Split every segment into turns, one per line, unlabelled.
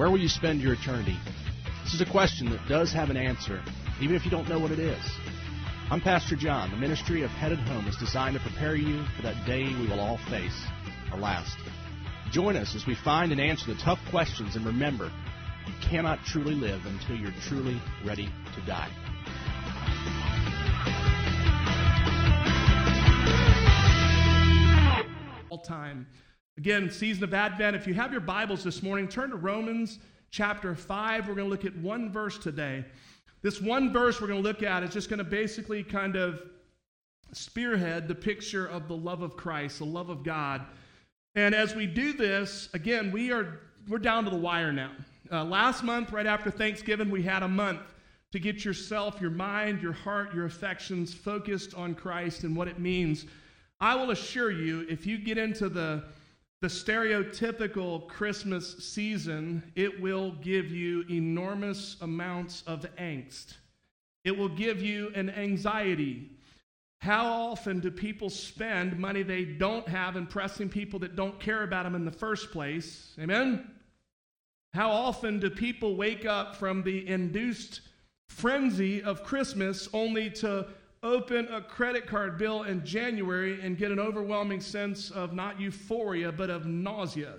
Where will you spend your eternity? This is a question that does have an answer, even if you don't know what it is. I'm Pastor John. The ministry of Headed Home is designed to prepare you for that day we will all face, our last. Join us as we find and answer the tough questions, and remember, you cannot truly live until you're truly ready to die.
All time. Again, season of Advent. If you have your Bibles this morning, turn to Romans chapter 5. We're going to look at one verse today. This one verse we're going to look at is just going to basically kind of spearhead the picture of the love of Christ, the love of God. And as we do this, again, we are we're down to the wire now. Uh, last month, right after Thanksgiving, we had a month to get yourself, your mind, your heart, your affections focused on Christ and what it means. I will assure you, if you get into the the stereotypical Christmas season, it will give you enormous amounts of angst. It will give you an anxiety. How often do people spend money they don't have impressing people that don't care about them in the first place? Amen? How often do people wake up from the induced frenzy of Christmas only to open a credit card bill in January and get an overwhelming sense of not euphoria, but of nausea.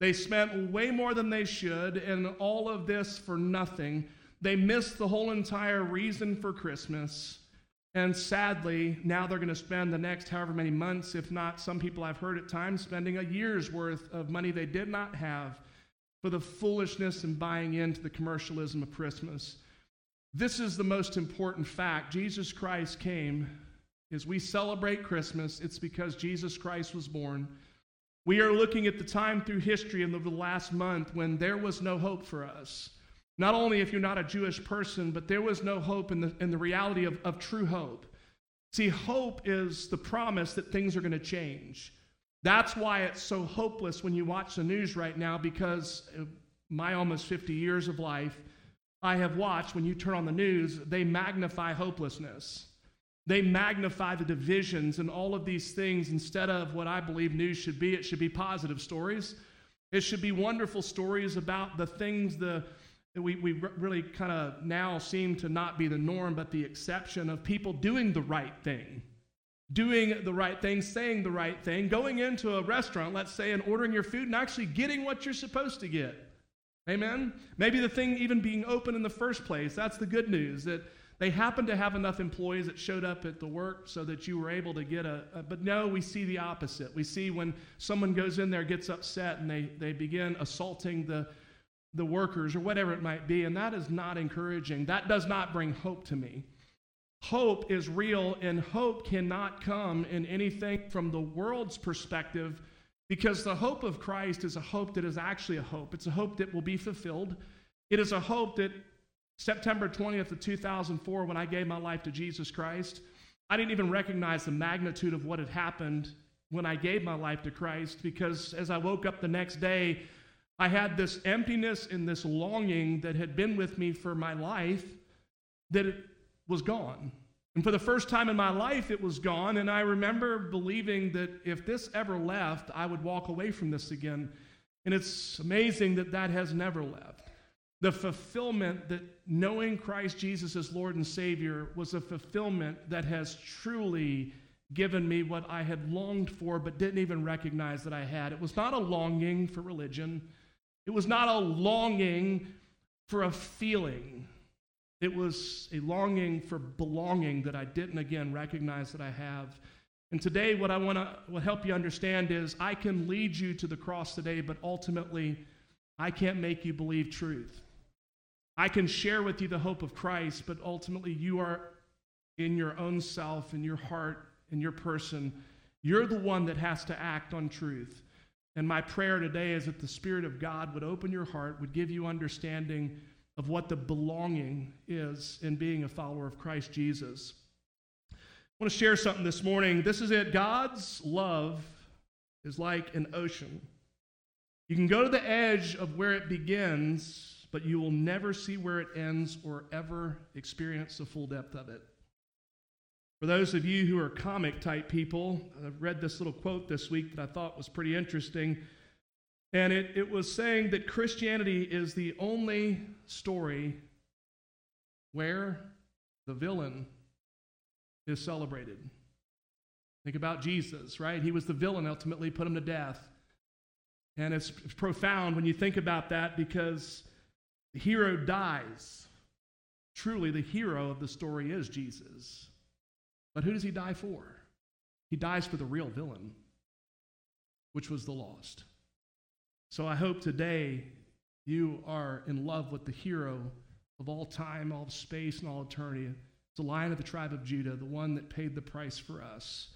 They spent way more than they should, and all of this for nothing. They missed the whole entire reason for Christmas. And sadly, now they're going to spend the next however many months, if not some people I've heard at times, spending a year's worth of money they did not have for the foolishness and buying into the commercialism of Christmas. This is the most important fact. Jesus Christ came. As we celebrate Christmas, it's because Jesus Christ was born. We are looking at the time through history over the last month when there was no hope for us. Not only if you're not a Jewish person, but there was no hope in the, in the reality of, of true hope. See, hope is the promise that things are going to change. That's why it's so hopeless when you watch the news right now because my almost 50 years of life, I have watched when you turn on the news, they magnify hopelessness. They magnify the divisions and all of these things instead of what I believe news should be. It should be positive stories. It should be wonderful stories about the things the, that we, we really kind of now seem to not be the norm, but the exception of people doing the right thing. Doing the right thing, saying the right thing, going into a restaurant, let's say, and ordering your food and actually getting what you're supposed to get. Amen? Maybe the thing even being open in the first place, that's the good news, that they happened to have enough employees that showed up at the work so that you were able to get a, a, but no we see the opposite. We see when someone goes in there gets upset and they, they begin assaulting the, the workers or whatever it might be and that is not encouraging. That does not bring hope to me. Hope is real and hope cannot come in anything from the world's perspective because the hope of Christ is a hope that is actually a hope. It's a hope that will be fulfilled. It is a hope that September 20th of 2004, when I gave my life to Jesus Christ, I didn't even recognize the magnitude of what had happened when I gave my life to Christ because as I woke up the next day, I had this emptiness and this longing that had been with me for my life that it was gone. And for the first time in my life, it was gone. And I remember believing that if this ever left, I would walk away from this again. And it's amazing that that has never left. The fulfillment that knowing Christ Jesus as Lord and Savior was a fulfillment that has truly given me what I had longed for but didn't even recognize that I had. It was not a longing for religion, it was not a longing for a feeling. It was a longing for belonging that I didn't again recognize that I have. And today, what I want to help you understand is I can lead you to the cross today, but ultimately, I can't make you believe truth. I can share with you the hope of Christ, but ultimately, you are in your own self, in your heart, in your person. You're the one that has to act on truth. And my prayer today is that the Spirit of God would open your heart, would give you understanding of what the belonging is in being a follower of Christ Jesus. I want to share something this morning. This is it God's love is like an ocean. You can go to the edge of where it begins, but you will never see where it ends or ever experience the full depth of it. For those of you who are comic type people, I read this little quote this week that I thought was pretty interesting. And it, it was saying that Christianity is the only story where the villain is celebrated. Think about Jesus, right? He was the villain, ultimately put him to death. And it's profound when you think about that because the hero dies. Truly, the hero of the story is Jesus. But who does he die for? He dies for the real villain, which was the lost. So I hope today you are in love with the hero of all time, all space, and all eternity. It's the lion of the tribe of Judah, the one that paid the price for us.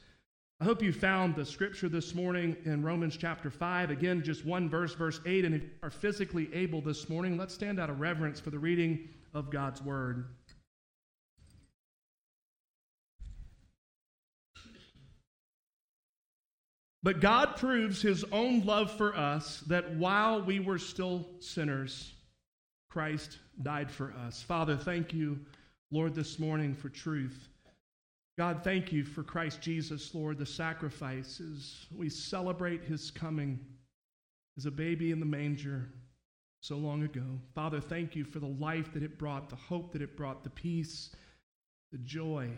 I hope you found the scripture this morning in Romans chapter 5. Again, just one verse, verse 8. And if you are physically able this morning, let's stand out of reverence for the reading of God's word. But God proves his own love for us that while we were still sinners, Christ died for us. Father, thank you, Lord, this morning for truth. God, thank you for Christ Jesus, Lord, the sacrifices. We celebrate his coming as a baby in the manger so long ago. Father, thank you for the life that it brought, the hope that it brought, the peace, the joy,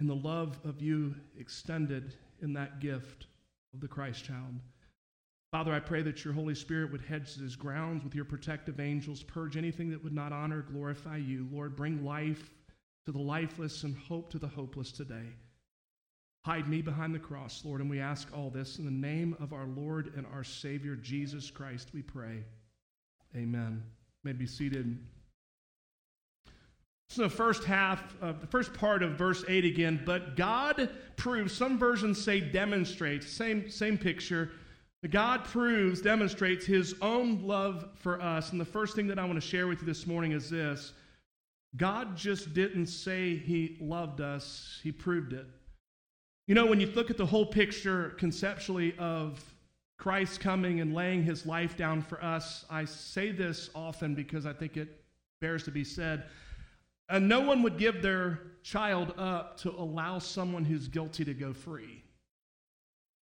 and the love of you extended in that gift of the Christ child. Father, I pray that your Holy Spirit would hedge his grounds with your protective angels, purge anything that would not honor, glorify you. Lord, bring life to the lifeless and hope to the hopeless today. Hide me behind the cross, Lord, and we ask all this in the name of our Lord and our Savior, Jesus Christ, we pray. Amen. You may be seated. So the first half, of the first part of verse 8 again, but God proves, some versions say demonstrates, same, same picture. God proves, demonstrates his own love for us. And the first thing that I want to share with you this morning is this God just didn't say he loved us, he proved it. You know, when you look at the whole picture conceptually of Christ coming and laying his life down for us, I say this often because I think it bears to be said. And no one would give their child up to allow someone who's guilty to go free.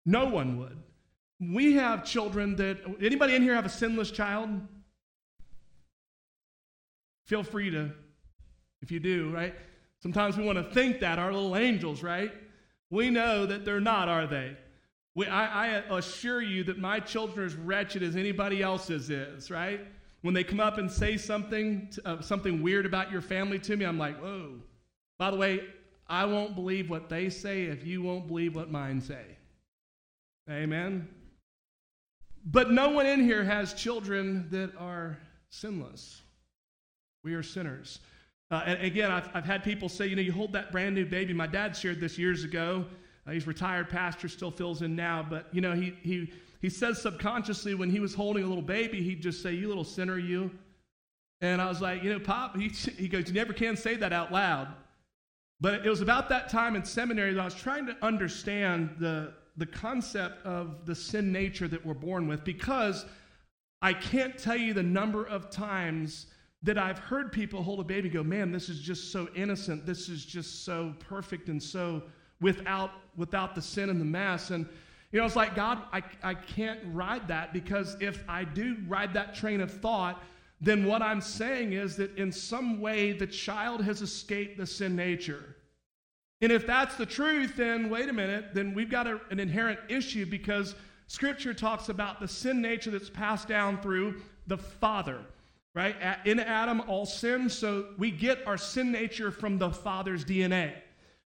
No one would. We have children that, anybody in here have a sinless child? Feel free to, if you do, right? Sometimes we want to think that, our little angels, right? We know that they're not, are they? We, I, I assure you that my children are as wretched as anybody else's is, right? When they come up and say something, uh, something weird about your family to me, I'm like, whoa. By the way, I won't believe what they say if you won't believe what mine say. Amen? But no one in here has children that are sinless. We are sinners. Uh, and again, I've, I've had people say, you know, you hold that brand new baby. My dad shared this years ago. Uh, he's retired pastor, still fills in now, but you know, he, he he says subconsciously when he was holding a little baby, he'd just say, You little sinner, you. And I was like, You know, Pop, he, he goes, You never can say that out loud. But it was about that time in seminary that I was trying to understand the, the concept of the sin nature that we're born with because I can't tell you the number of times that I've heard people hold a baby go, man, this is just so innocent. This is just so perfect and so without, without the sin and the mess. And you know, it's like, God, I, I can't ride that because if I do ride that train of thought, then what I'm saying is that in some way the child has escaped the sin nature. And if that's the truth, then wait a minute, then we've got a, an inherent issue because Scripture talks about the sin nature that's passed down through the Father, right? In Adam, all sin, so we get our sin nature from the Father's DNA.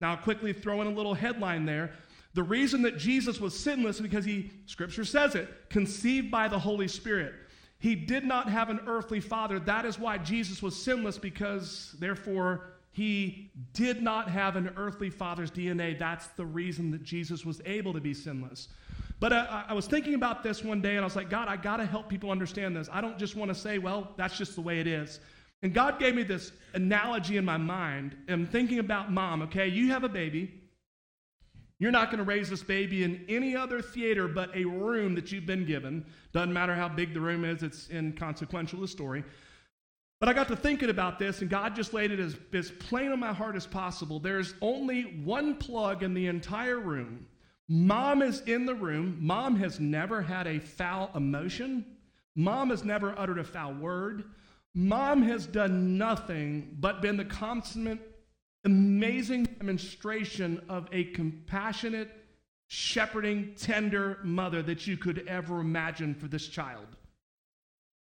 Now, quickly throw in a little headline there. The reason that Jesus was sinless is because he, scripture says it, conceived by the Holy Spirit. He did not have an earthly father. That is why Jesus was sinless, because therefore he did not have an earthly father's DNA. That's the reason that Jesus was able to be sinless. But uh, I was thinking about this one day and I was like, God, I got to help people understand this. I don't just want to say, well, that's just the way it is. And God gave me this analogy in my mind. I'm thinking about mom, okay? You have a baby. You're not going to raise this baby in any other theater but a room that you've been given. Doesn't matter how big the room is, it's inconsequential, the story. But I got to thinking about this, and God just laid it as, as plain on my heart as possible. There's only one plug in the entire room Mom is in the room. Mom has never had a foul emotion. Mom has never uttered a foul word. Mom has done nothing but been the consummate, amazing demonstration of a compassionate, shepherding, tender mother that you could ever imagine for this child.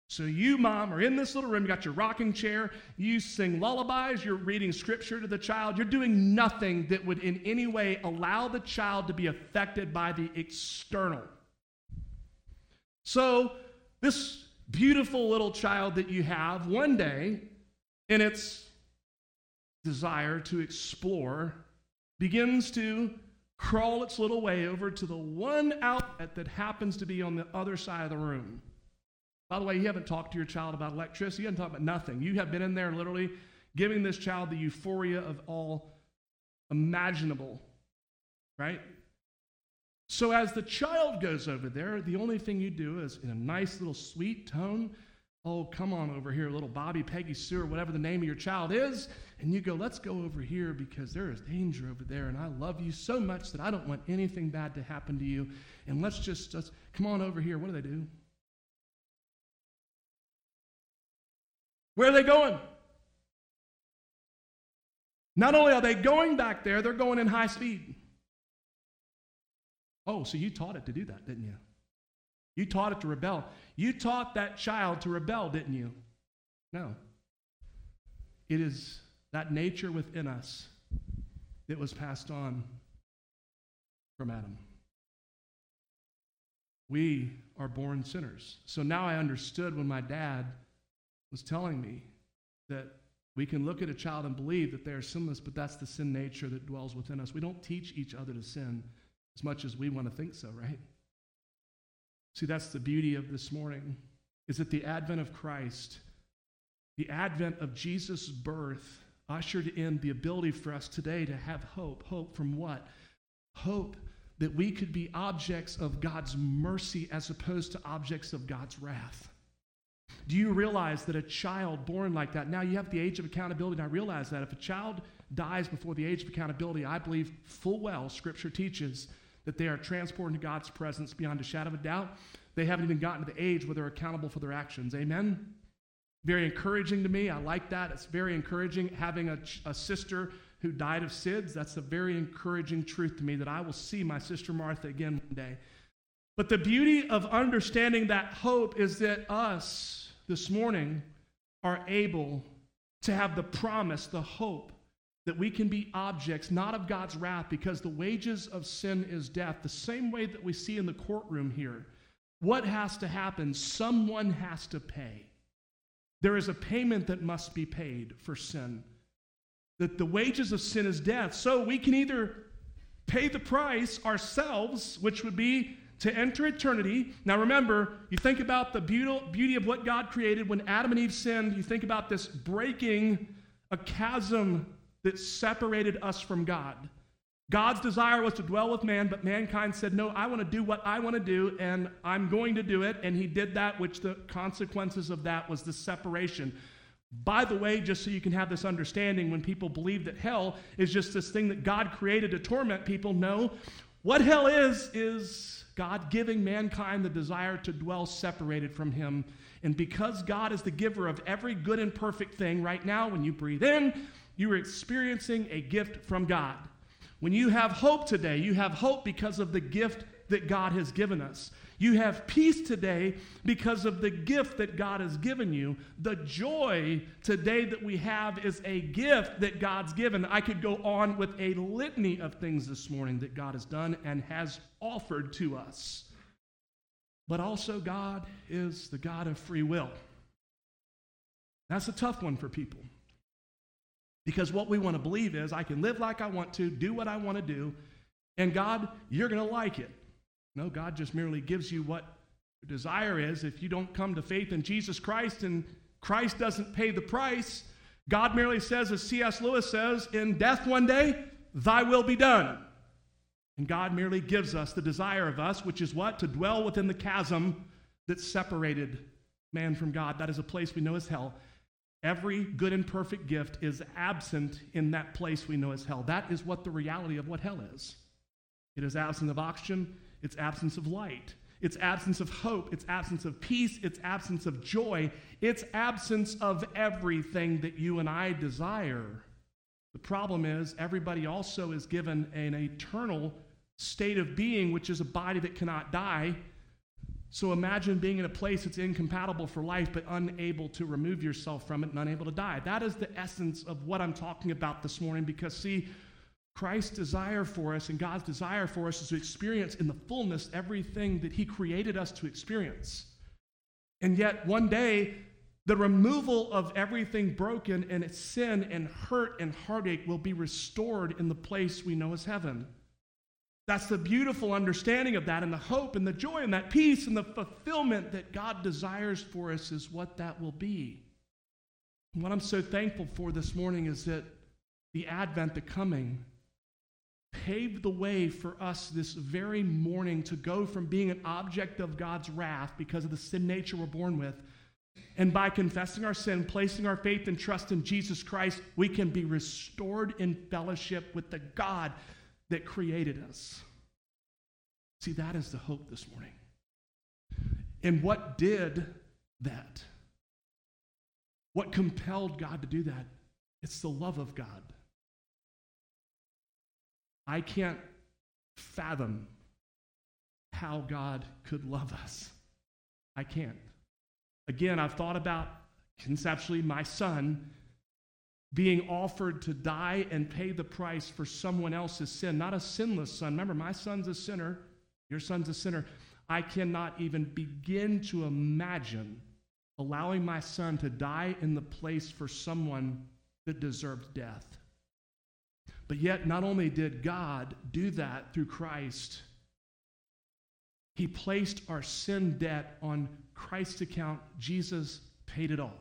So, you, mom, are in this little room, you got your rocking chair, you sing lullabies, you're reading scripture to the child, you're doing nothing that would in any way allow the child to be affected by the external. So, this beautiful little child that you have, one day, in its desire to explore, begins to crawl its little way over to the one outlet that happens to be on the other side of the room. By the way, you haven't talked to your child about electricity, you haven't talked about nothing. You have been in there literally giving this child the euphoria of all imaginable, right? So as the child goes over there, the only thing you do is in a nice little sweet tone, oh, come on over here, little Bobby, Peggy, Sue, or whatever the name of your child is, and you go, let's go over here because there is danger over there, and I love you so much that I don't want anything bad to happen to you, and let's just, just come on over here. What do they do? Where are they going? Not only are they going back there, they're going in high speed. Oh, so you taught it to do that, didn't you? You taught it to rebel. You taught that child to rebel, didn't you? No. It is that nature within us that was passed on from Adam. We are born sinners. So now I understood when my dad was telling me that we can look at a child and believe that they are sinless, but that's the sin nature that dwells within us. We don't teach each other to sin as much as we want to think so, right? See, that's the beauty of this morning, is that the advent of Christ, the advent of Jesus' birth, ushered in the ability for us today to have hope. Hope from what? Hope that we could be objects of God's mercy as opposed to objects of God's wrath. Do you realize that a child born like that, now you have the age of accountability, and I realize that if a child dies before the age of accountability, I believe full well Scripture teaches that they are transported into God's presence beyond a shadow of a doubt. They haven't even gotten to the age where they're accountable for their actions. Amen? Very encouraging to me. I like that. It's very encouraging having a, a sister who died of SIDS. That's a very encouraging truth to me that I will see my sister Martha again one day. But the beauty of understanding that hope is that us this morning are able to have the promise, the hope that we can be objects not of God's wrath because the wages of sin is death, the same way that we see in the courtroom here. What has to happen? Someone has to pay. There is a payment that must be paid for sin. That the wages of sin is death. So we can either pay the price ourselves, which would be to enter eternity. Now remember, you think about the beauty of what God created when Adam and Eve sinned. You think about this breaking a chasm that separated us from God. God's desire was to dwell with man, but mankind said, No, I want to do what I want to do, and I'm going to do it. And he did that, which the consequences of that was the separation. By the way, just so you can have this understanding, when people believe that hell is just this thing that God created to torment people, no. What hell is, is God giving mankind the desire to dwell separated from Him. And because God is the giver of every good and perfect thing, right now, when you breathe in, you are experiencing a gift from God. When you have hope today, you have hope because of the gift that God has given us. You have peace today because of the gift that God has given you. The joy today that we have is a gift that God's given. I could go on with a litany of things this morning that God has done and has offered to us. But also, God is the God of free will. That's a tough one for people. Because what we want to believe is I can live like I want to, do what I want to do, and God, you're going to like it. No, God just merely gives you what your desire is. If you don't come to faith in Jesus Christ and Christ doesn't pay the price, God merely says, as C.S. Lewis says, in death one day, thy will be done. And God merely gives us the desire of us, which is what? To dwell within the chasm that separated man from God. That is a place we know as hell. Every good and perfect gift is absent in that place we know as hell. That is what the reality of what hell is. It is absence of oxygen, it's absence of light. It's absence of hope, it's absence of peace, it's absence of joy, it's absence of everything that you and I desire. The problem is, everybody also is given an eternal state of being, which is a body that cannot die. So imagine being in a place that's incompatible for life, but unable to remove yourself from it and unable to die. That is the essence of what I'm talking about this morning because, see, Christ's desire for us and God's desire for us is to experience in the fullness everything that He created us to experience. And yet, one day, the removal of everything broken and its sin and hurt and heartache will be restored in the place we know as heaven. That's the beautiful understanding of that, and the hope and the joy and that peace and the fulfillment that God desires for us is what that will be. And what I'm so thankful for this morning is that the Advent, the coming, paved the way for us this very morning to go from being an object of God's wrath because of the sin nature we're born with. And by confessing our sin, placing our faith and trust in Jesus Christ, we can be restored in fellowship with the God that created us. See, that is the hope this morning. And what did that? What compelled God to do that? It's the love of God. I can't fathom how God could love us. I can't. Again, I've thought about conceptually my son being offered to die and pay the price for someone else's sin, not a sinless son. Remember, my son's a sinner, your son's a sinner. I cannot even begin to imagine allowing my son to die in the place for someone that deserved death. But yet, not only did God do that through Christ, He placed our sin debt on Christ's account. Jesus paid it all.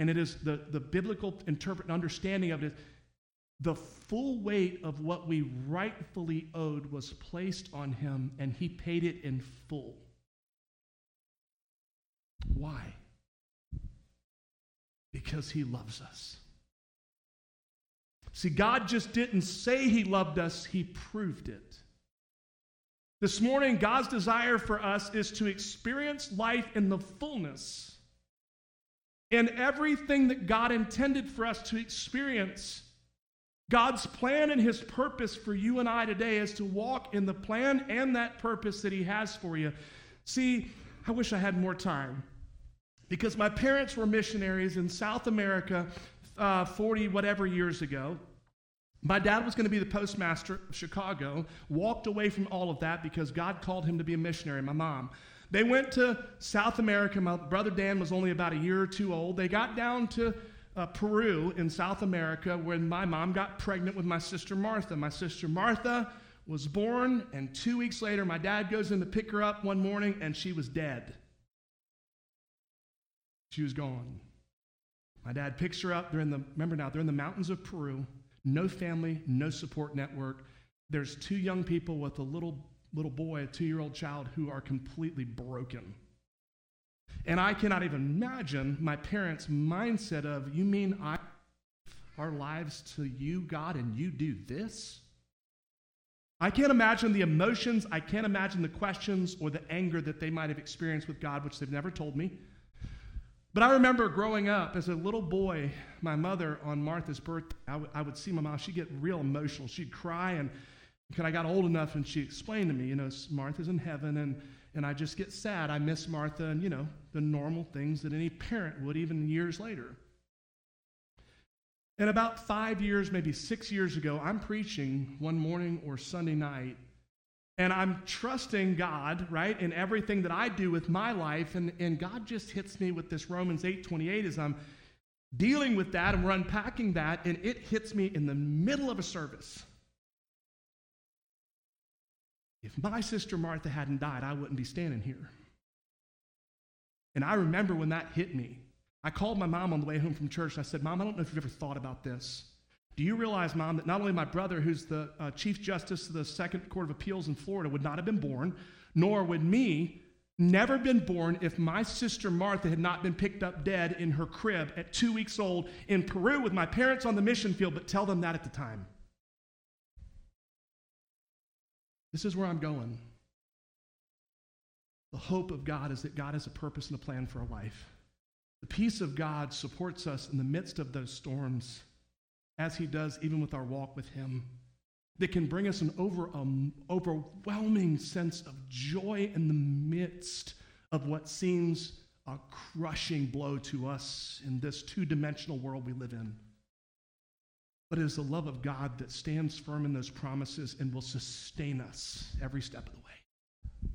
And it is the, the biblical interpret and understanding of it. The full weight of what we rightfully owed was placed on him, and he paid it in full. Why? Because he loves us. See, God just didn't say He loved us, He proved it. This morning, God's desire for us is to experience life in the fullness and everything that God intended for us to experience. God's plan and His purpose for you and I today is to walk in the plan and that purpose that He has for you. See, I wish I had more time because my parents were missionaries in South America uh, 40 whatever years ago. My dad was going to be the postmaster of Chicago, walked away from all of that because God called him to be a missionary, my mom. They went to South America. My brother Dan was only about a year or two old. They got down to uh, Peru in South America when my mom got pregnant with my sister Martha. My sister Martha was born, and two weeks later, my dad goes in to pick her up one morning, and she was dead. She was gone. My dad picks her up. They're in the, remember now, they're in the mountains of Peru. No family, no support network. There's two young people with a little, little boy, a two year old child, who are completely broken. And I cannot even imagine my parents' mindset of, you mean I our lives to you, God, and you do this? I can't imagine the emotions, I can't imagine the questions or the anger that they might have experienced with God, which they've never told me. But I remember growing up as a little boy, my mother on Martha's birthday, I, w- I would see my mom, she'd get real emotional. She'd cry, and when I got old enough and she explained to me, you know, Martha's in heaven, and, and I just get sad. I miss Martha, and, you know, the normal things that any parent would, even years later. And about five years, maybe six years ago, I'm preaching one morning or Sunday night and I'm trusting God, right, in everything that I do with my life. And, and God just hits me with this Romans 8 28 as I'm dealing with that and we're unpacking that, and it hits me in the middle of a service. If my sister Martha hadn't died, I wouldn't be standing here. And I remember when that hit me. I called my mom on the way home from church and I said, Mom, I don't know if you've ever thought about this. Do you realize, Mom, that not only my brother, who's the uh, Chief Justice of the Second Court of Appeals in Florida, would not have been born, nor would me never been born if my sister Martha had not been picked up dead in her crib at two weeks old in Peru with my parents on the mission field, but tell them that at the time. This is where I'm going. The hope of God is that God has a purpose and a plan for our life. The peace of God supports us in the midst of those storms, as He does even with our walk with Him, that can bring us an over, um, overwhelming sense of joy in the midst of what seems a crushing blow to us in this two dimensional world we live in. But it is the love of God that stands firm in those promises and will sustain us every step of the way.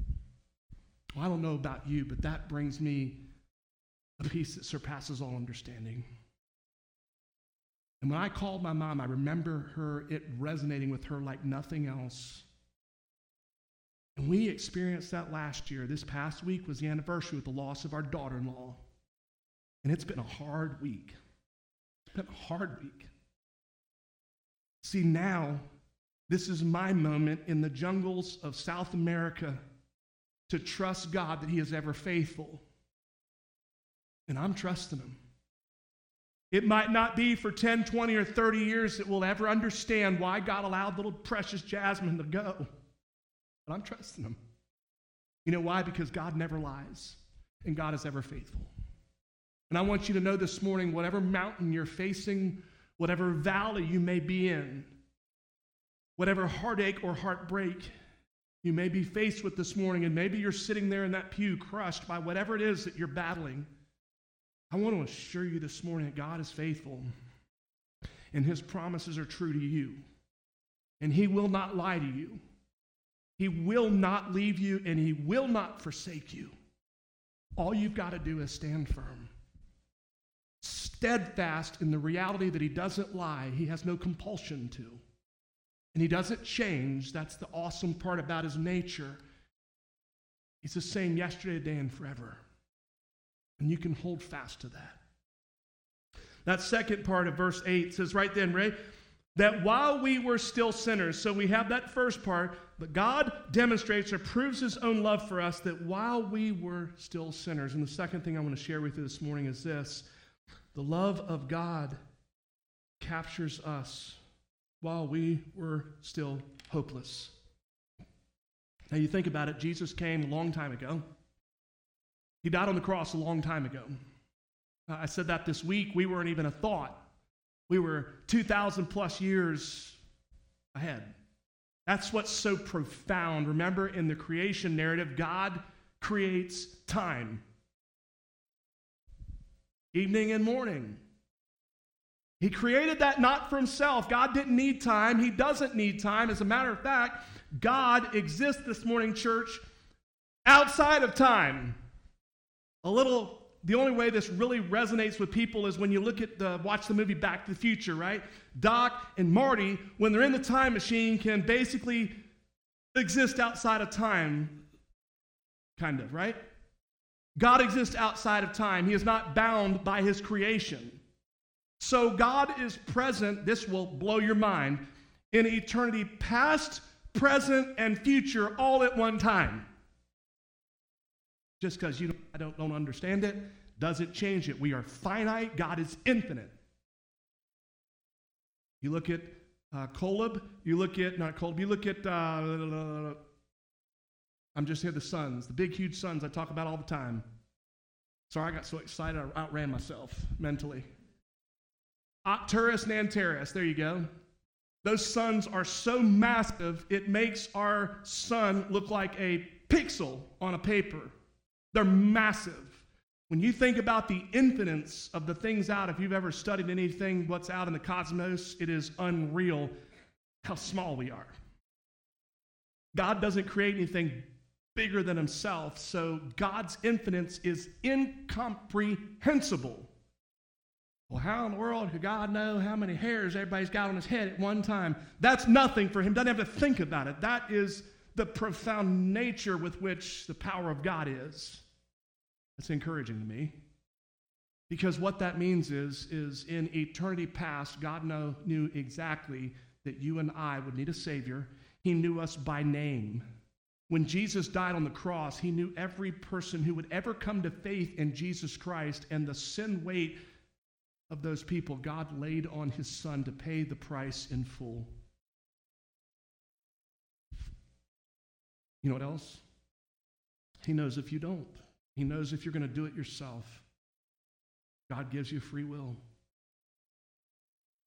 Well, I don't know about you, but that brings me a peace that surpasses all understanding. And when I called my mom, I remember her, it resonating with her like nothing else. And we experienced that last year. This past week was the anniversary with the loss of our daughter in law. And it's been a hard week. It's been a hard week. See, now, this is my moment in the jungles of South America to trust God that He is ever faithful. And I'm trusting Him. It might not be for 10, 20, or 30 years that we'll ever understand why God allowed little precious Jasmine to go. But I'm trusting him. You know why? Because God never lies, and God is ever faithful. And I want you to know this morning whatever mountain you're facing, whatever valley you may be in, whatever heartache or heartbreak you may be faced with this morning, and maybe you're sitting there in that pew crushed by whatever it is that you're battling. I want to assure you this morning that God is faithful and his promises are true to you, and he will not lie to you. He will not leave you and He will not forsake you. All you've got to do is stand firm. Steadfast in the reality that He doesn't lie, He has no compulsion to. And He doesn't change. That's the awesome part about His nature. He's the same yesterday, today, and forever. And you can hold fast to that. That second part of verse 8 says right then, Ray, that while we were still sinners, so we have that first part, but God demonstrates or proves his own love for us that while we were still sinners. And the second thing I want to share with you this morning is this the love of God captures us while we were still hopeless. Now, you think about it, Jesus came a long time ago. He died on the cross a long time ago. Uh, I said that this week. We weren't even a thought we were 2,000 plus years ahead. That's what's so profound. Remember, in the creation narrative, God creates time evening and morning. He created that not for himself. God didn't need time. He doesn't need time. As a matter of fact, God exists this morning, church, outside of time. A little the only way this really resonates with people is when you look at the watch the movie Back to the Future, right? Doc and Marty, when they're in the time machine, can basically exist outside of time, kind of, right? God exists outside of time. He is not bound by his creation. So God is present, this will blow your mind, in eternity past, present, and future all at one time. Just because you don't, I don't, don't understand it doesn't change it. We are finite, God is infinite. You look at uh, you look at, not Kolob, you look at, uh, I'm just here, the suns, the big, huge suns I talk about all the time. Sorry, I got so excited I outran myself mentally. Arcturus and Antares, there you go. Those suns are so massive, it makes our sun look like a pixel on a paper. They're massive. When you think about the infinites of the things out, if you've ever studied anything, what's out in the cosmos, it is unreal how small we are. God doesn't create anything bigger than himself, so God's infinite is incomprehensible. Well, how in the world could God know how many hairs everybody's got on his head at one time? That's nothing for him. Doesn't have to think about it. That is the profound nature with which the power of God is. That's encouraging to me. Because what that means is, is in eternity past, God know, knew exactly that you and I would need a Savior. He knew us by name. When Jesus died on the cross, he knew every person who would ever come to faith in Jesus Christ and the sin weight of those people, God laid on his son to pay the price in full. You know what else? He knows if you don't. He knows if you're going to do it yourself. God gives you free will.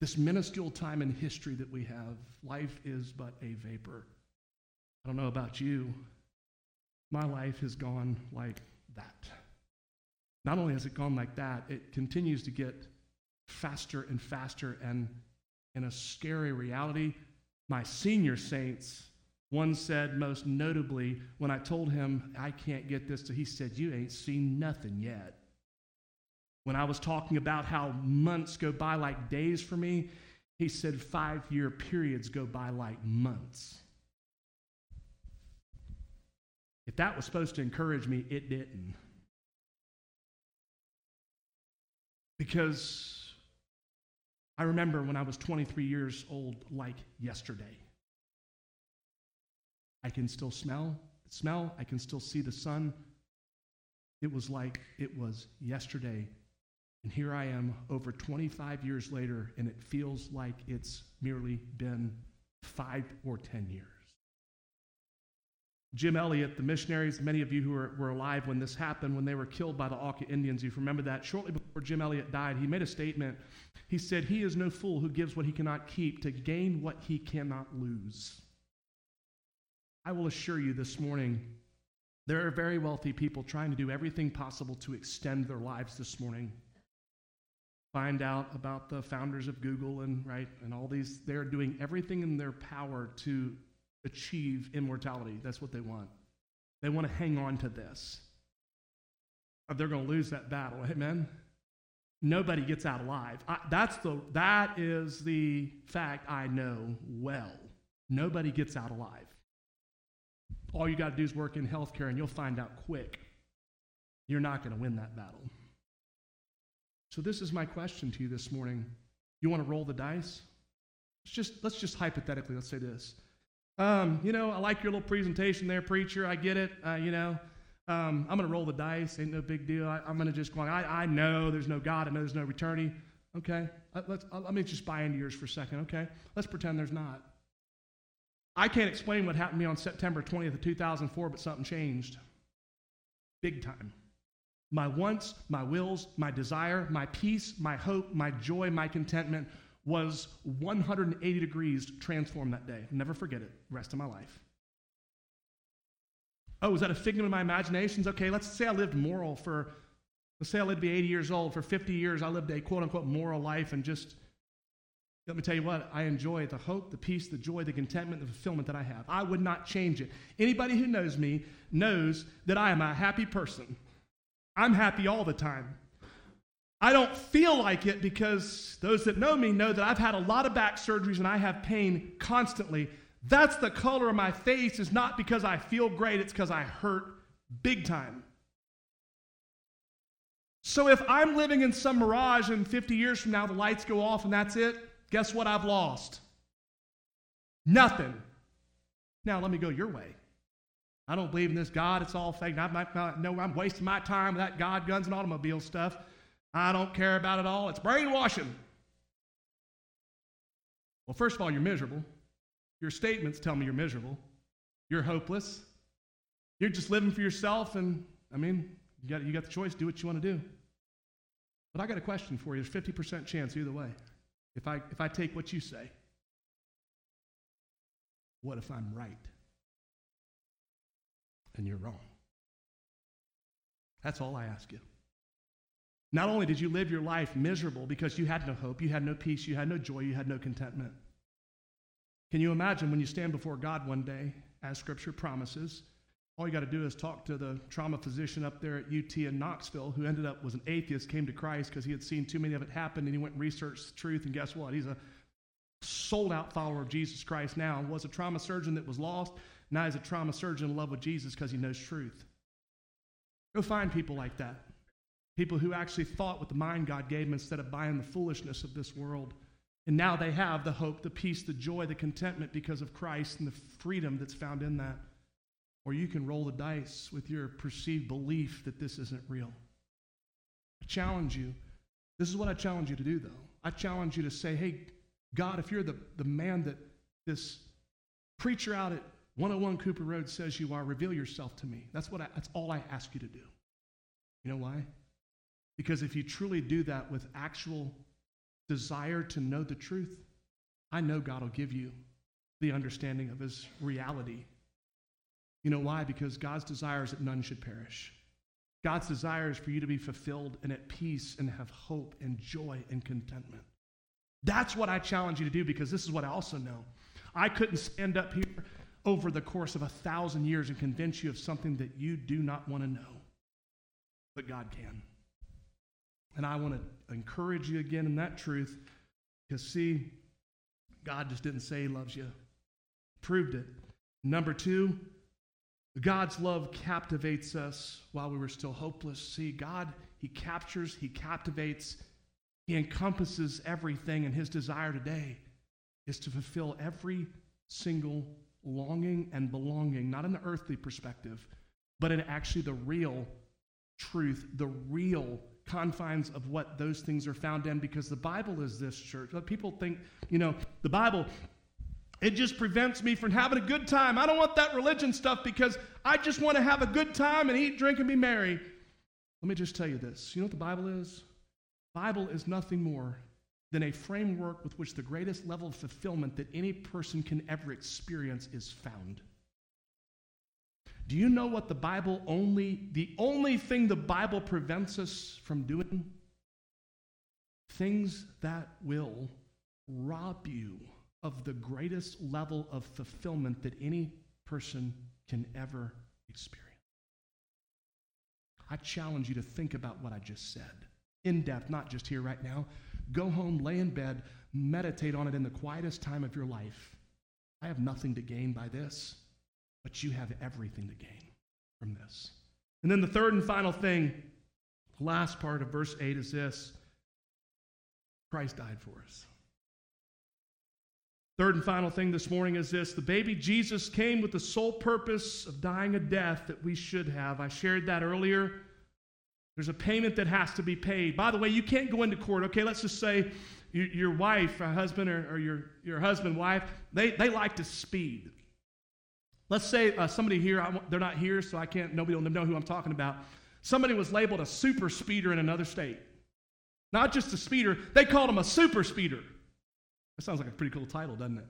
This minuscule time in history that we have, life is but a vapor. I don't know about you. My life has gone like that. Not only has it gone like that, it continues to get faster and faster. And in a scary reality, my senior saints, one said most notably, when I told him I can't get this, to, he said, You ain't seen nothing yet. When I was talking about how months go by like days for me, he said five year periods go by like months. If that was supposed to encourage me, it didn't. Because I remember when I was 23 years old, like yesterday. I can still smell, smell, I can still see the sun. It was like it was yesterday and here I am over 25 years later, and it feels like it's merely been five or 10 years. Jim Elliot, the missionaries, many of you who were, were alive when this happened, when they were killed by the Auca Indians, you remember that. Shortly before Jim Elliot died, he made a statement. He said, He is no fool who gives what he cannot keep to gain what he cannot lose. I will assure you this morning, there are very wealthy people trying to do everything possible to extend their lives this morning find out about the founders of Google and right and all these they're doing everything in their power to achieve immortality. That's what they want. They want to hang on to this. Or they're going to lose that battle. Amen. Nobody gets out alive. I, that's the that is the fact I know well. Nobody gets out alive. All you got to do is work in healthcare and you'll find out quick. You're not going to win that battle. So this is my question to you this morning. You want to roll the dice? Let's just let's just hypothetically let's say this. Um, you know, I like your little presentation there, preacher. I get it. Uh, you know, um, I'm going to roll the dice. Ain't no big deal. I, am going to just go on. I, I know there's no God. I know there's no eternity. Okay. Uh, let's, uh, let me just buy into yours for a second. Okay. Let's pretend there's not. I can't explain what happened to me on September 20th of 2004, but something changed. Big time. My wants, my wills, my desire, my peace, my hope, my joy, my contentment was 180 degrees transformed that day. Never forget it, rest of my life. Oh, is that a figment of my imaginations? Okay, let's say I lived moral for, let's say I lived to be 80 years old. For 50 years, I lived a quote unquote moral life and just, let me tell you what, I enjoy the hope, the peace, the joy, the contentment, the fulfillment that I have. I would not change it. Anybody who knows me knows that I am a happy person. I'm happy all the time. I don't feel like it because those that know me know that I've had a lot of back surgeries and I have pain constantly. That's the color of my face, is not because I feel great, it's because I hurt big time. So if I'm living in some mirage and 50 years from now the lights go off and that's it, guess what I've lost? Nothing. Now let me go your way. I don't believe in this God. It's all fake. I know I'm wasting my time with that God, guns, and automobile stuff. I don't care about it all. It's brainwashing. Well, first of all, you're miserable. Your statements tell me you're miserable. You're hopeless. You're just living for yourself, and I mean, you got, you got the choice. Do what you want to do. But I got a question for you. There's 50% chance either way. If I, if I take what you say, what if I'm right? and you're wrong. That's all I ask you. Not only did you live your life miserable because you had no hope, you had no peace, you had no joy, you had no contentment. Can you imagine when you stand before God one day, as Scripture promises, all you got to do is talk to the trauma physician up there at UT in Knoxville who ended up was an atheist, came to Christ because he had seen too many of it happen, and he went and researched the truth, and guess what? He's a sold out follower of Jesus Christ now. Was a trauma surgeon that was lost, now he's a trauma surgeon in love with Jesus because he knows truth. Go find people like that. People who actually thought with the mind God gave them instead of buying the foolishness of this world. And now they have the hope, the peace, the joy, the contentment because of Christ and the freedom that's found in that. Or you can roll the dice with your perceived belief that this isn't real. I challenge you. This is what I challenge you to do, though. I challenge you to say, hey, God, if you're the, the man that this preacher out at 101 Cooper Road says you are. Reveal yourself to me. That's, what I, that's all I ask you to do. You know why? Because if you truly do that with actual desire to know the truth, I know God will give you the understanding of his reality. You know why? Because God's desire is that none should perish. God's desire is for you to be fulfilled and at peace and have hope and joy and contentment. That's what I challenge you to do because this is what I also know. I couldn't stand up here over the course of a thousand years and convince you of something that you do not want to know, but God can. And I want to encourage you again in that truth because, see, God just didn't say He loves you, proved it. Number two, God's love captivates us while we were still hopeless. See, God, He captures, He captivates, He encompasses everything, and His desire today is to fulfill every single longing and belonging, not in the earthly perspective, but in actually the real truth, the real confines of what those things are found in, because the Bible is this church. But People think, you know, the Bible, it just prevents me from having a good time. I don't want that religion stuff because I just want to have a good time and eat, drink, and be merry. Let me just tell you this. You know what the Bible is? Bible is nothing more than a framework with which the greatest level of fulfillment that any person can ever experience is found. Do you know what the Bible only, the only thing the Bible prevents us from doing? Things that will rob you of the greatest level of fulfillment that any person can ever experience. I challenge you to think about what I just said in depth, not just here right now. Go home, lay in bed, meditate on it in the quietest time of your life. I have nothing to gain by this, but you have everything to gain from this. And then the third and final thing, the last part of verse 8 is this Christ died for us. Third and final thing this morning is this the baby Jesus came with the sole purpose of dying a death that we should have. I shared that earlier. There's a payment that has to be paid. By the way, you can't go into court. Okay, let's just say your, wife, a husband, or, or, your, your husband, wife, they, they like to speed. Let's say uh, somebody here, I, they're not here, so I can't, nobody will know who I'm talking about. Somebody was labeled a super speeder in another state. Not just a speeder, they called him a super speeder. That sounds like a pretty cool title, doesn't it?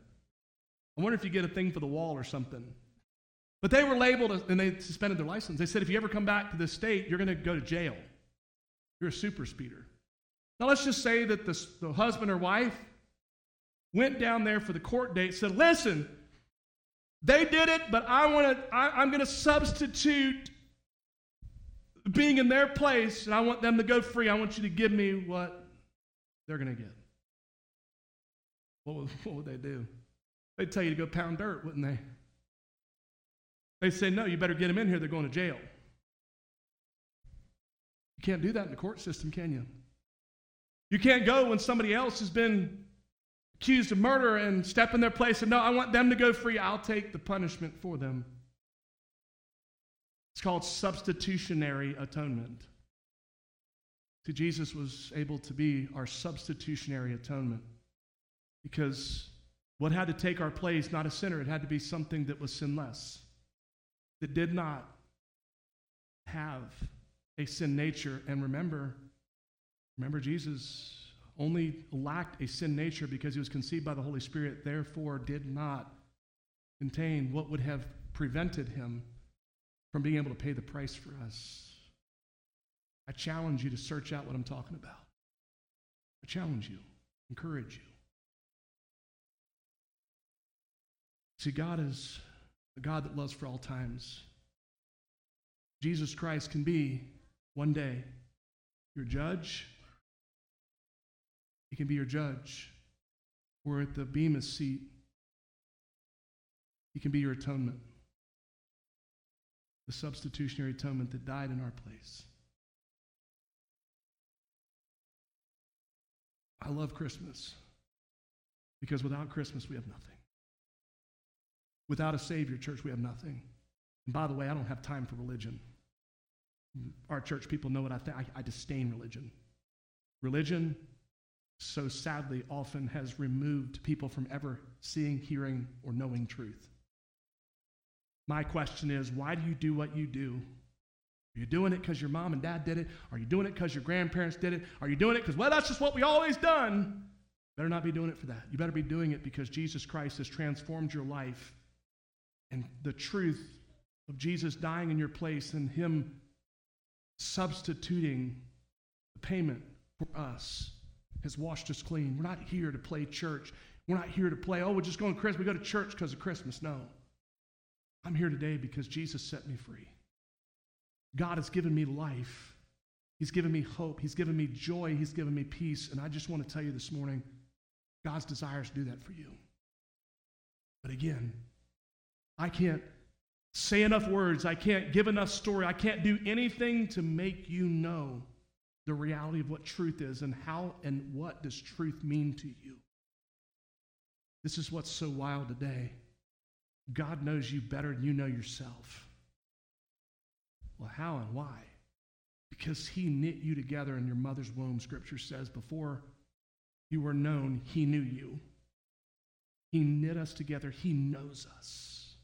I wonder if you get a thing for the wall or something. But they were labeled and they suspended their license. They said, if you ever come back to this state, you're going to go to jail. You're a super speeder. Now, let's just say that the, the husband or wife went down there for the court date, said, listen, they did it, but I want to, I'm going to substitute being in their place, and I want them to go free. I want you to give me what they're going to get. What would, what would they do? They'd tell you to go pound dirt, wouldn't they? They say, no, you better get them in here. They're going to jail. You can't do that in the court system, can you? You can't go when somebody else has been accused of murder and step in their place and no, I want them to go free. I'll take the punishment for them. It's called substitutionary atonement. See, Jesus was able to be our substitutionary atonement because what had to take our place, not a sinner, it had to be something that was sinless that did not have a sin nature. And remember, remember, Jesus only lacked a sin nature because he was conceived by the Holy Spirit, therefore, did not contain what would have prevented him from being able to pay the price for us. I challenge you to search out what I'm talking about. I challenge you, encourage you. See, God is a God that loves for all times. Jesus Christ can be one day your judge. He can be your judge. Or at the Bema seat, he can be your atonement. The substitutionary atonement that died in our place. I love Christmas because without Christmas, we have nothing. Without a Savior, church, we have nothing. And by the way, I don't have time for religion. Our church people know what I think. I disdain religion. Religion, so sadly, often has removed people from ever seeing, hearing, or knowing truth. My question is why do you do what you do? Are you doing it because your mom and dad did it? Are you doing it because your grandparents did it? Are you doing it because, well, that's just what we always done? Better not be doing it for that. You better be doing it because Jesus Christ has transformed your life. And the truth of Jesus dying in your place and Him substituting the payment for us has washed us clean. We're not here to play church. We're not here to play, oh, we're just going to Christmas. We go to church because of Christmas. No. I'm here today because Jesus set me free. God has given me life. He's given me hope. He's given me joy. He's given me peace. And I just want to tell you this morning God's desires to do that for you. But again, I can't say enough words. I can't give enough story. I can't do anything to make you know the reality of what truth is and how and what does truth mean to you. This is what's so wild today. God knows you better than you know yourself. Well, how and why? Because he knit you together in your mother's womb, scripture says, before you were known, he knew you. He knit us together, he knows us.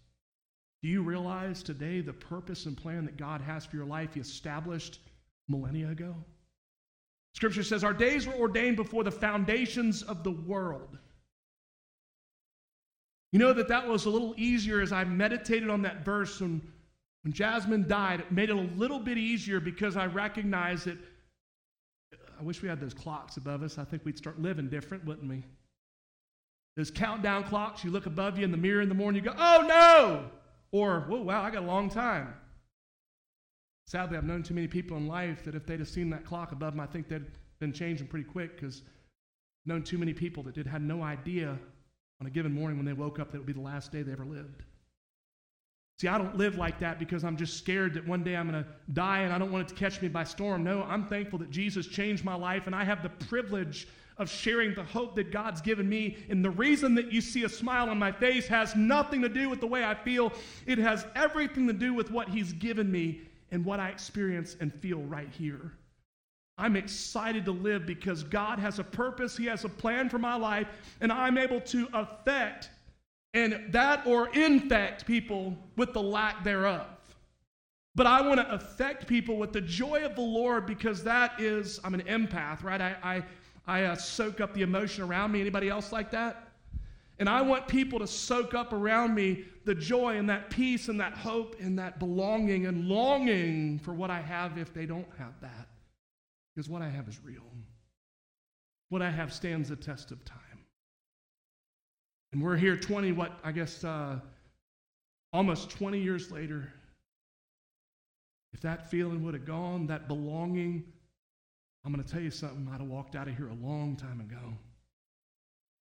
Do you realize today the purpose and plan that God has for your life he established millennia ago? Scripture says, Our days were ordained before the foundations of the world. You know that that was a little easier as I meditated on that verse when when Jasmine died, it made it a little bit easier because I recognized that. I wish we had those clocks above us. I think we'd start living different, wouldn't we? Those countdown clocks, you look above you in the mirror in the morning, you go, oh no! Or, whoa, wow, I got a long time. Sadly, I've known too many people in life that if they'd have seen that clock above them, I think they'd been changing pretty quick because known too many people that did had no idea on a given morning when they woke up that it would be the last day they ever lived. See, I don't live like that because I'm just scared that one day I'm going to die and I don't want it to catch me by storm. No, I'm thankful that Jesus changed my life and I have the privilege of sharing the hope that God's given me. And the reason that you see a smile on my face has nothing to do with the way I feel, it has everything to do with what He's given me and what I experience and feel right here. I'm excited to live because God has a purpose, He has a plan for my life, and I'm able to affect and that or infect people with the lack thereof. But I want to affect people with the joy of the Lord because that is, I'm an empath, right? I, I, I uh, soak up the emotion around me. Anybody else like that? And I want people to soak up around me the joy and that peace and that hope and that belonging and longing for what I have if they don't have that. Because what I have is real. What I have stands the test of time. And we're here 20, what, I guess, uh, almost 20 years later. If that feeling would have gone, that belonging, I'm going to tell you something, I'd have walked out of here a long time ago.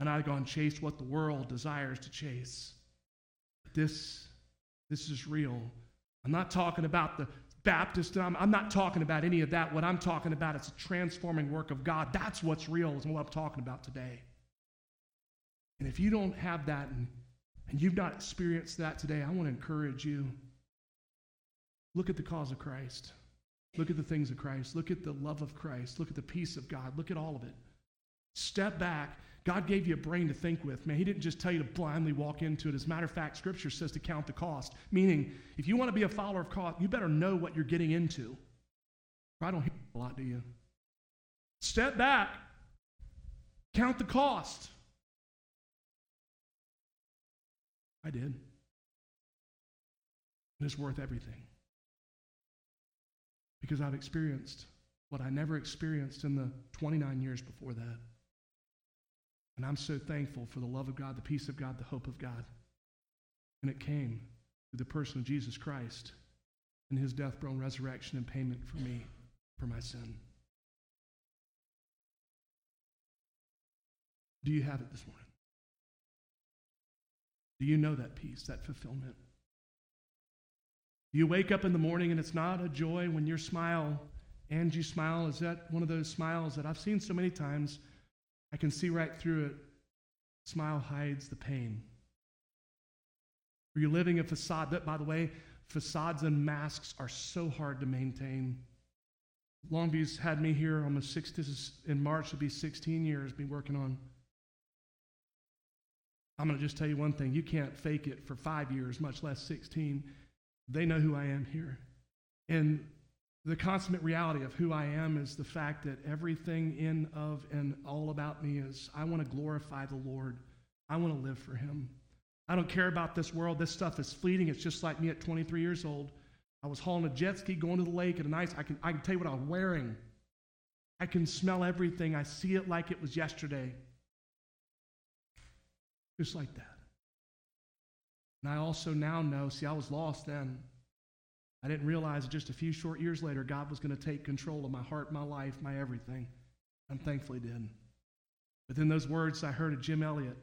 And I'd have gone chase what the world desires to chase. This, this is real. I'm not talking about the Baptist, I'm, I'm not talking about any of that. What I'm talking about is a transforming work of God. That's what's real, is what I'm talking about today. And if you don't have that and, and you've not experienced that today, I want to encourage you. Look at the cause of Christ. Look at the things of Christ. Look at the love of Christ. Look at the peace of God. Look at all of it. Step back. God gave you a brain to think with. Man, He didn't just tell you to blindly walk into it. As a matter of fact, Scripture says to count the cost. Meaning, if you want to be a follower of Christ, you better know what you're getting into. I don't hear a lot, do you? Step back. Count the cost. I did. And it's worth everything. Because I've experienced what I never experienced in the 29 years before that. And I'm so thankful for the love of God, the peace of God, the hope of God. And it came through the person of Jesus Christ and his death, burial, and resurrection and payment for me, for my sin. Do you have it this morning? Do you know that peace, that fulfillment? You wake up in the morning and it's not a joy when your smile, and you smile, is that one of those smiles that I've seen so many times? I can see right through it. Smile hides the pain. Are you living a facade that, by the way, facades and masks are so hard to maintain? Longview's had me here almost six, this is in March, it'll be 16 years, been working on I'm going to just tell you one thing you can't fake it for five years, much less 16. They know who I am here. And the consummate reality of who I am is the fact that everything in, of, and all about me is I want to glorify the Lord. I want to live for Him. I don't care about this world. This stuff is fleeting. It's just like me at 23 years old. I was hauling a jet ski going to the lake at a nice, I can, I can tell you what I was wearing. I can smell everything. I see it like it was yesterday. Just like that. And I also now know, see, I was lost then. I didn't realize just a few short years later, God was going to take control of my heart, my life, my everything. I'm thankfully did. But then those words I heard of Jim Elliot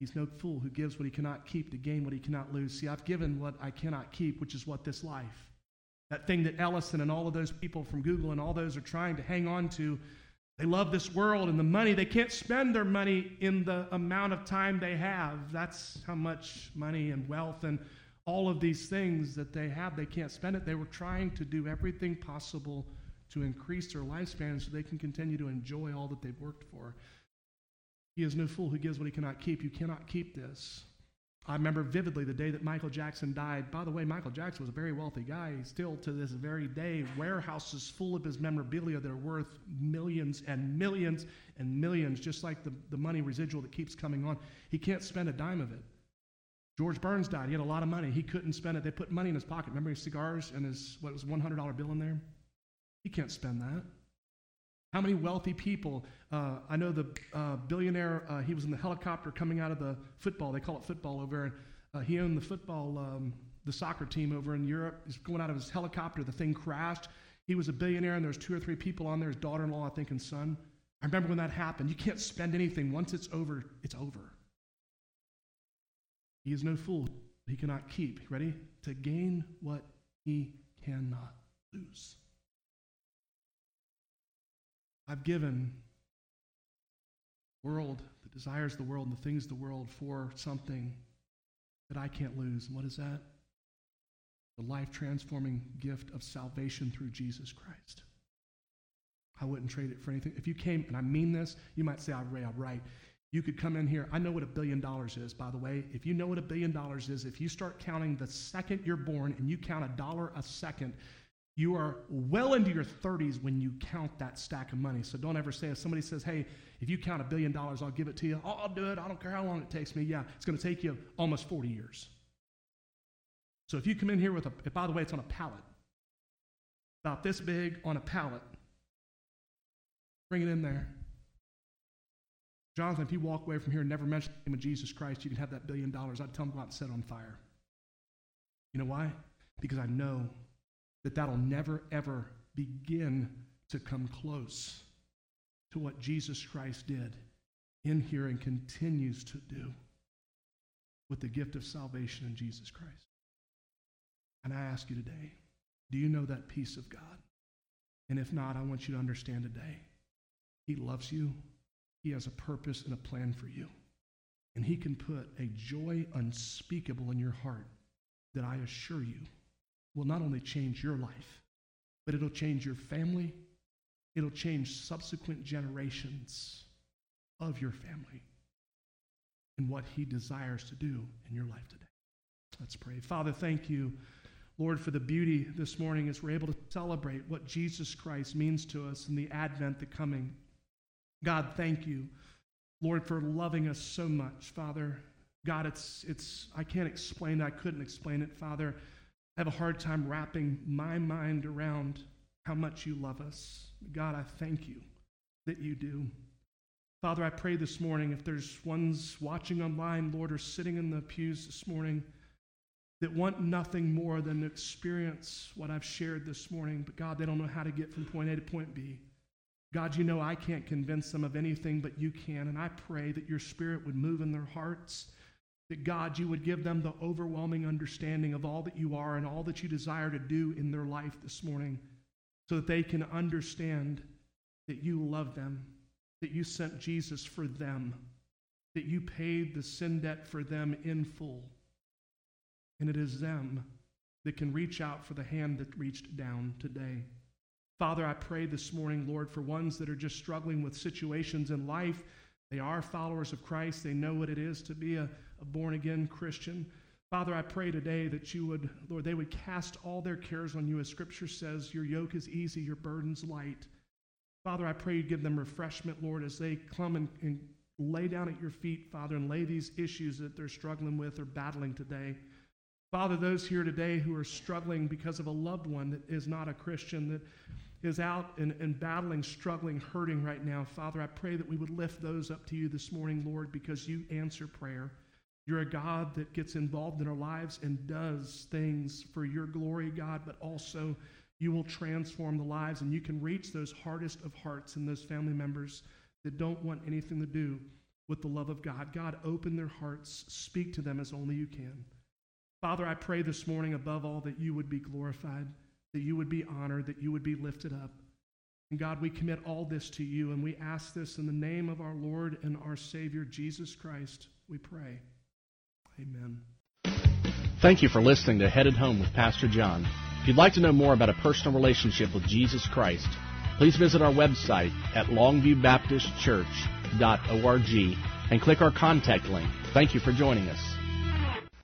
He's no fool who gives what he cannot keep to gain what he cannot lose. See, I've given what I cannot keep, which is what this life. That thing that Ellison and all of those people from Google and all those are trying to hang on to. They love this world and the money. They can't spend their money in the amount of time they have. That's how much money and wealth and all of these things that they have. They can't spend it. They were trying to do everything possible to increase their lifespan so they can continue to enjoy all that they've worked for. He is no fool who gives what he cannot keep. You cannot keep this. I remember vividly the day that Michael Jackson died. By the way, Michael Jackson was a very wealthy guy. Still to this very day, warehouses full of his memorabilia that are worth millions and millions and millions, just like the, the money residual that keeps coming on. He can't spend a dime of it. George Burns died. He had a lot of money. He couldn't spend it. They put money in his pocket. Remember his cigars and his, what was $100 bill in there? He can't spend that. How many wealthy people? Uh, I know the uh, billionaire, uh, he was in the helicopter coming out of the football. They call it football over there. Uh, he owned the football, um, the soccer team over in Europe. He's going out of his helicopter. The thing crashed. He was a billionaire, and there's two or three people on there, his daughter-in-law, I think, and son. I remember when that happened. You can't spend anything. Once it's over, it's over. He is no fool. He cannot keep. Ready? To gain what he cannot lose. I've given world, the desires of the world, and the things of the world for something that I can't lose. And what is that? The life transforming gift of salvation through Jesus Christ. I wouldn't trade it for anything. If you came, and I mean this, you might say, I'm right. You could come in here. I know what a billion dollars is, by the way. If you know what a billion dollars is, if you start counting the second you're born and you count a dollar a second, you are well into your 30s when you count that stack of money. So don't ever say, if somebody says, hey, if you count a billion dollars, I'll give it to you. I'll do it. I don't care how long it takes me. Yeah, it's going to take you almost 40 years. So if you come in here with a, by the way, it's on a pallet, about this big on a pallet, bring it in there. Jonathan, if you walk away from here and never mention the name of Jesus Christ, you can have that billion dollars. I'd tell him go out and set on fire. You know why? Because I know that that'll never, ever begin to come close to what Jesus Christ did in here and continues to do with the gift of salvation in Jesus Christ. And I ask you today, do you know that peace of God? And if not, I want you to understand today. He loves you. He has a purpose and a plan for you. And he can put a joy unspeakable in your heart that I assure you will not only change your life, but it'll change your family, it'll change subsequent generations of your family and what He desires to do in your life today. Let's pray. Father, thank you, Lord, for the beauty this morning as we're able to celebrate what Jesus Christ means to us in the Advent, the coming. God, thank you, Lord, for loving us so much, Father. God, it's, it's, I can't explain it. I couldn't explain it, Father. I have a hard time wrapping my mind around how much you love us. God, I thank you that you do. Father, I pray this morning if there's ones watching online, Lord, or sitting in the pews this morning that want nothing more than to experience what I've shared this morning, but God, they don't know how to get from point A to point B. God, you know I can't convince them of anything, but you can. And I pray that your spirit would move in their hearts that God, you would give them the overwhelming understanding of all that you are and all that you desire to do in their life this morning so that they can understand that you love them, that you sent Jesus for them, that you paid the sin debt for them in full. And it is them that can reach out for the hand that reached down today. Father, I pray this morning, Lord, for ones that are just struggling with situations in life They are followers of Christ. They know what it is to be a, a born again Christian. Father, I pray today that you would, Lord, they would cast all their cares on you. As Scripture says, your yoke is easy, your burden's light. Father, I pray you give them refreshment, Lord, as they come and, and lay down at your feet, Father, and lay these issues that they're struggling with or battling today. Father, those here today who are struggling because of a loved one that is not a Christian, that is out and, and battling, struggling, hurting right now, Father, I pray that we would lift those up to you this morning, Lord, because you answer prayer. You're a God that gets involved in our lives and does things for your glory, God, but also you will transform the lives and you can reach those hardest of hearts and those family members that don't want anything to do with the love of God. God, open their hearts, speak to them as only you can. Father, I pray this morning above all that you would be glorified, that you would be honored, that you would be lifted up. And God, we commit all this to you and we ask this in the name of our Lord and our Savior, Jesus Christ, we pray. Amen.
Thank you for listening to Headed Home with Pastor John. If you'd like to know more about a personal relationship with Jesus Christ, please visit our website at longviewbaptistchurch.org and click our contact link. Thank you for joining us.